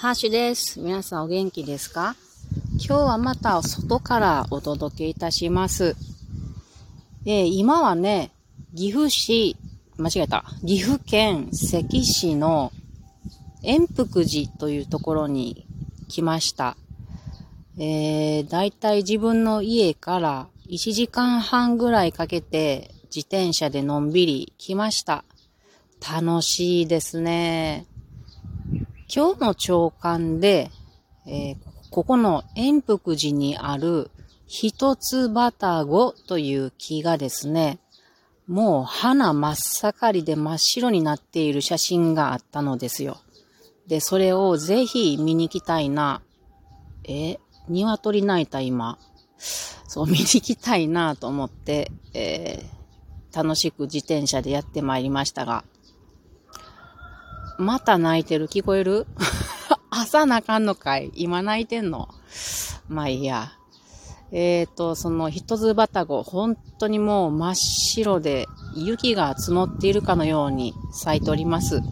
ハーシュです。皆さんお元気ですか？今日はまた外からお届けいたします。えー、今はね、岐阜市、間違えた。岐阜県関市の円福寺というところに来ました。えー、だいたい自分の家から1時間半ぐらいかけて自転車でのんびり来ました。楽しいですね。今日の朝刊で、えー、ここの円福寺にある一つバタゴという木がですね、もう花真っ盛りで真っ白になっている写真があったのですよ。で、それをぜひ見に行きたいな。え、鶏鳴いた今。そう、見に行きたいなと思って、えー、楽しく自転車でやってまいりましたが、また泣いてる？聞こえる？朝泣かんのかい今泣いてんの？まあいいや。えっ、ー、と、その一つバタゴ、本当にもう真っ白で雪が積もっているかのように咲いております。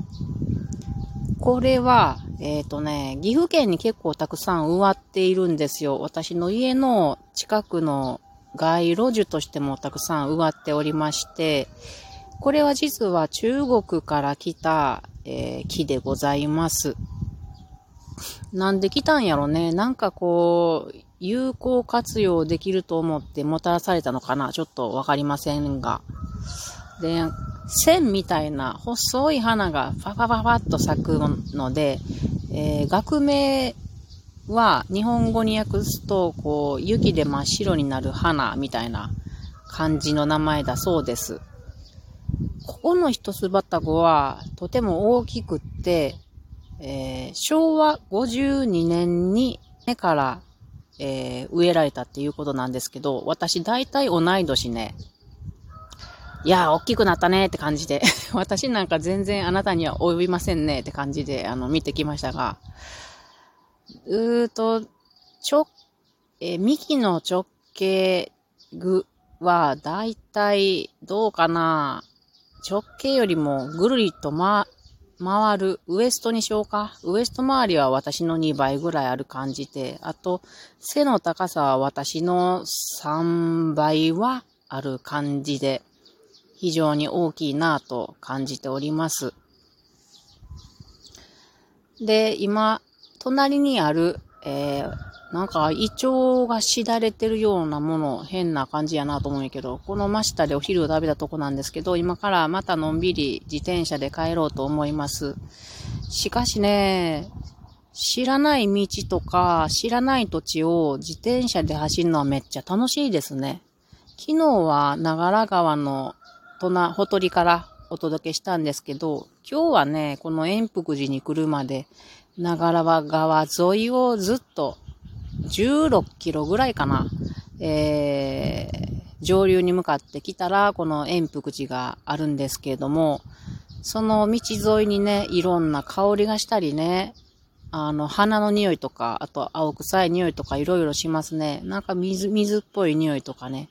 これは、えっ、ー、とね、岐阜県に結構たくさん植わっているんですよ。私の家の近くの街路樹としてもたくさん植わっておりまして、これは実は中国から来た、えー、木でございます。なんで来たんやろね。なんかこう、有効活用できると思ってもたらされたのかなちょっとわかりませんが。で、線みたいな細い花がファファファファッと咲くので、えー、学名は日本語に訳すと、こう、雪で真っ白になる花みたいな感じの名前だそうです。ここの一つバタゴはとても大きくって、えー、昭和52年に目から、えー、植えられたっていうことなんですけど、私大体同い年ね、いやー、大きくなったねって感じで、私なんか全然あなたには及びませんねって感じで、あの、見てきましたが、うーと、ちょ、えー、幹の直径具はだいたいどうかな直径よりもぐるりとま、回る、ウエストにしようか。ウエスト周りは私の2倍ぐらいある感じで、あと、背の高さは私の3倍はある感じで、非常に大きいなぁと感じております。で、今、隣にある、えー、なんか、胃腸がしだれてるようなもの、変な感じやなと思うんやけど、この真下でお昼を食べたとこなんですけど、今からまたのんびり自転車で帰ろうと思います。しかしね、知らない道とか、知らない土地を自転車で走るのはめっちゃ楽しいですね。昨日は長良川の隣、ほとりからお届けしたんですけど、今日はね、この円福寺に来るまで、長良川沿いをずっと16キロぐらいかな、えー、上流に向かってきたら、この円福寺があるんですけれども、その道沿いにね、いろんな香りがしたりね、あの、花の匂いとか、あと青臭い匂いとかいろいろしますね。なんか水、水っぽい匂いとかね。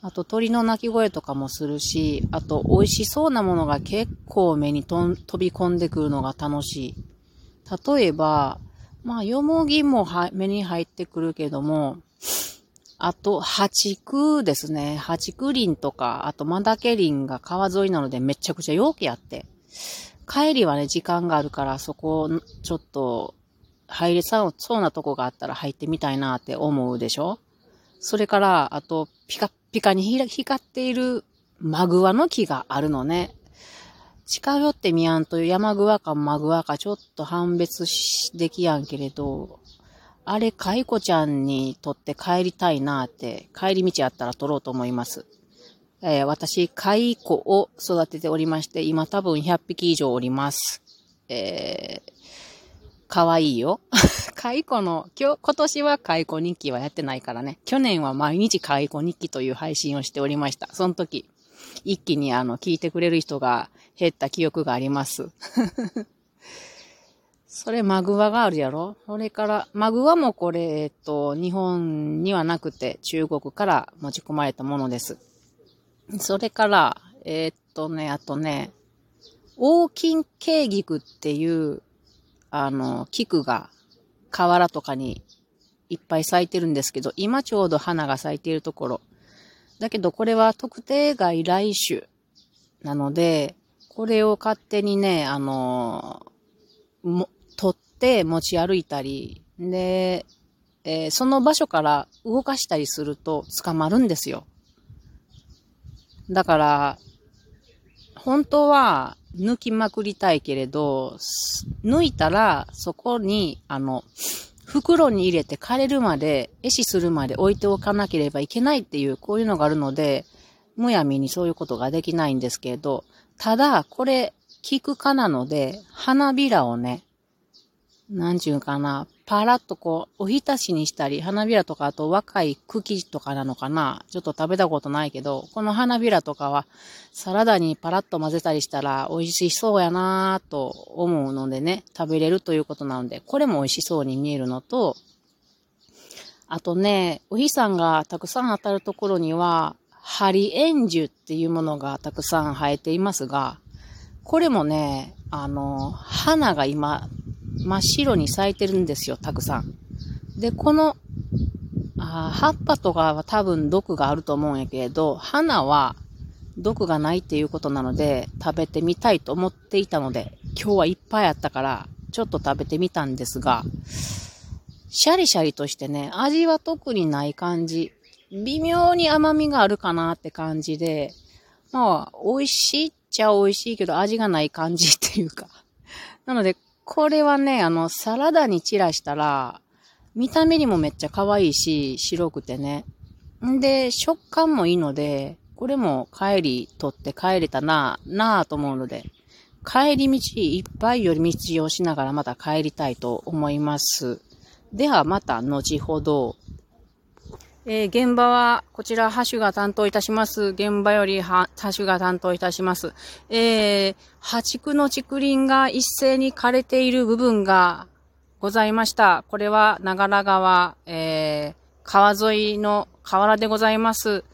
あと鳥の鳴き声とかもするし、あと美味しそうなものが結構目に飛び込んでくるのが楽しい。例えば、まあ、よもぎも目に入ってくるけども、あと、八区ですね。八区林とか、あと、マダケ林が川沿いなのでめちゃくちゃ陽気あって。帰りはね、時間があるから、そこ、ちょっと、入れそうなとこがあったら入ってみたいなって思うでしょ？それから、あと、ピカピカに光っているマグワの木があるのね。近寄ってみやんという山グワかマグワかちょっと判別できやんけれど、あれ、カイコちゃんにとって帰りたいなって、帰り道あったら取ろうと思います。えー、私、カイコを育てておりまして、今多分100匹以上おります。えー、かわいいよ。カイコの、今日、今年はカイコ日記はやってないからね。去年は毎日カイコ日記という配信をしておりました。その時、一気にあの、聞いてくれる人が減った記憶があります。それマグワがあるやろ？それから、マグワもこれ、えっと、日本にはなくて中国から持ち込まれたものです。それから、えー、っとね、あとね、黄金慶菊っていう、あの、菊が河原とかにいっぱい咲いてるんですけど、今ちょうど花が咲いているところ。だけどこれは特定外来種なので、これを勝手にね、あの、も、取って持ち歩いたり、で、えー、その場所から動かしたりすると捕まるんですよ。だから、本当は抜きまくりたいけれど、抜いたらそこに、あの、袋に入れて枯れるまで、壊死するまで置いておかなければいけないっていう、こういうのがあるので、むやみにそういうことができないんですけど、ただ、これ、菊科なので、花びらをね、なんちゅうかな、パラッとこう、おひたしにしたり、花びらとか、あと若い茎とかなのかな。ちょっと食べたことないけど、この花びらとかは、サラダにパラッと混ぜたりしたら美味しそうやなぁと思うのでね、食べれるということなので、これも美味しそうに見えるのと、あとね、お日さんがたくさん当たるところには、ハリエンジュっていうものがたくさん生えていますが、これもね、あの、花が今、真っ白に咲いてるんですよ、たくさん。で、この、あ葉っぱとかは多分毒があると思うんやけど、花は毒がないっていうことなので、食べてみたいと思っていたので、今日はいっぱいあったから、ちょっと食べてみたんですが、シャリシャリとしてね、味は特にない感じ。微妙に甘みがあるかなって感じで、まあ、美味しいっちゃ美味しいけど味がない感じっていうか。なので、これはね、あの、サラダに散らしたら、見た目にもめっちゃ可愛いし、白くてね。んで、食感もいいので、これも帰り取って帰れたな、なぁと思うので、帰り道いっぱい寄り道をしながらまた帰りたいと思います。ではまた後ほど。えー、現場は、こちら、ハッシュが担当いたします。現場よりハッシュが担当いたします。えー、破竹の竹林が一斉に枯れている部分がございました。これは、長良川、えー、川沿いの河原でございます。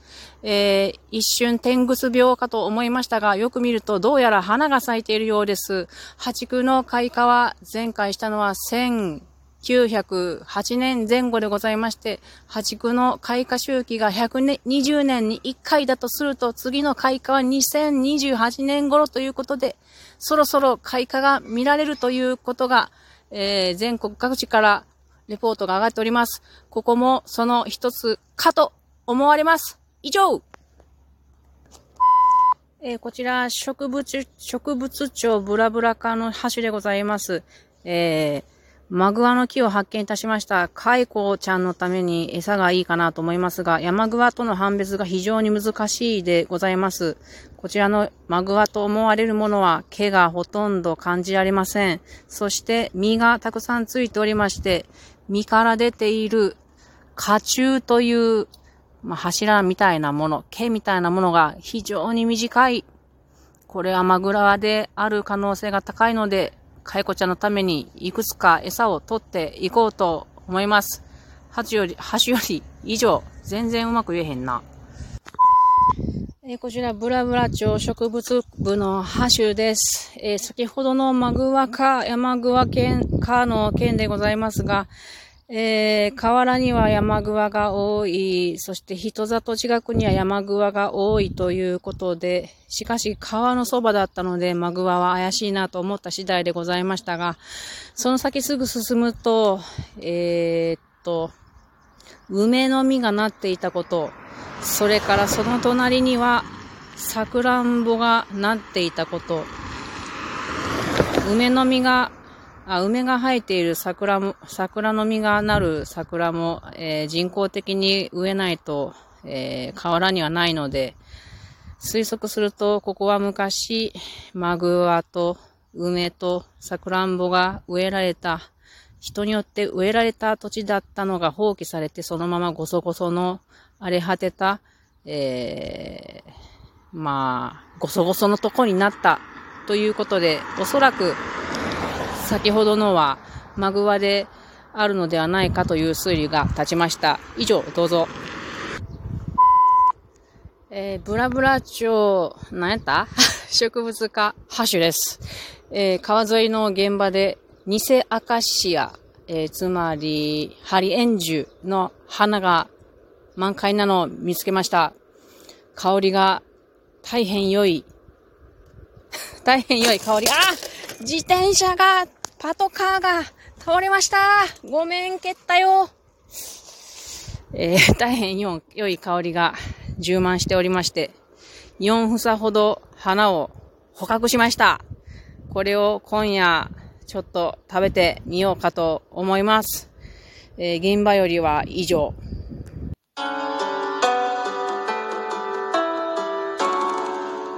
えー、一瞬天ぐす病かと思いましたが、よく見るとどうやら花が咲いているようです。破竹の開花は前回したのは1000、908年前後でございまして、破竹の開花周期が120年に1回だとすると、次の開花は2028年頃ということで、そろそろ開花が見られるということが、えー、全国各地からレポートが上がっております。ここもその一つかと思われます。以上えー、こちら、植物、植物庁ブラブラ科の橋でございます。えーマグワの木を発見いたしました。カイコちゃんのために餌がいいかなと思いますが、山グワとの判別が非常に難しいでございます。こちらのマグワと思われるものは毛がほとんど感じられません。そして実がたくさんついておりまして、実から出ている花柱という、まあ、柱みたいなもの、毛みたいなものが非常に短い。これはマグラである可能性が高いので、カイコちゃんのためにいくつか餌を取っていこうと思います。箸より、箸より以上、全然うまく言えへんな。えこちら、ブラブラ町植物部のハシュです。えー、先ほどのマグワカ、山グワ県、かの県でございますが、えー、河原には山グワが多い、そして人里近くには山グワが多いということで、しかし川のそばだったのでマグワは怪しいなと思った次第でございましたが、その先すぐ進むと、えー、っと、梅の実がなっていたこと、それからその隣には、さくらんぼがなっていたこと、梅の実があ梅が生えている桜も、桜の実がなる桜も、えー、人工的に植えないと、えー、河原にはないので、推測すると、ここは昔、マグワと梅とさくらんぼが植えられた、人によって植えられた土地だったのが放棄されて、そのままごそごその荒れ果てた、えー、まあ、ごそごそのとこになったということで、おそらく先ほどのはマグワであるのではないかという推理が立ちました。以上、どうぞ。えー、ブラブラ町、何やった？植物科ハッシュです。えー、川沿いの現場で偽アカシア、えー、つまり、ハリエンジュの花が満開なのを見つけました。香りが大変良い。大変良い香り。あ自転車が、パトカーが倒れましたごめん、蹴ったよえー、大変良い香りが充満しておりまして、4房ほど花を捕獲しました。これを今夜ちょっと食べてみようかと思います。えー、現場よりは以上。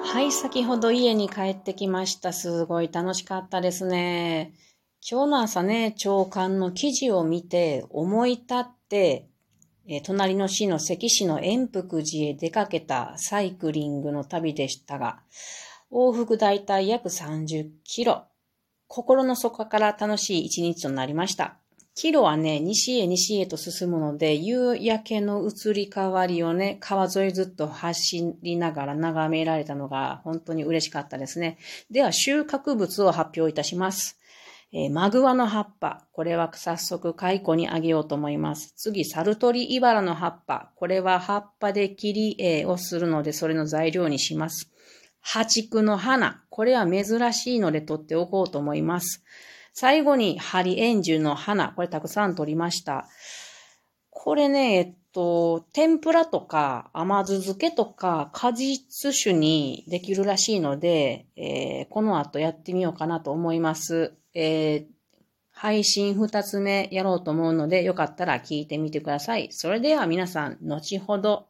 はい、先ほど家に帰ってきました。すごい楽しかったですね。今日の朝ね、長官の記事を見て思い立って、え隣の市の関市の遠福寺へ出かけたサイクリングの旅でしたが、往復だいたい約30キロ。心の底から楽しい一日となりました。キロはね、西へ西へと進むので、夕焼けの移り変わりをね、川沿いずっと走りながら眺められたのが本当に嬉しかったですね。では、収穫物を発表いたします。えー、マグワの葉っぱ。これは早速蚕にあげようと思います。次、サルトリイバラの葉っぱ。これは葉っぱで切り絵をするので、それの材料にします。葉竹の花。これは珍しいので取っておこうと思います。最後に、ハリエンジュの花。これたくさん取りました。これね、えっと、天ぷらとか甘酢漬けとか果実酒にできるらしいので、えー、この後やってみようかなと思います。えー、配信二つ目やろうと思うので、よかったら聞いてみてください。それでは皆さん、後ほど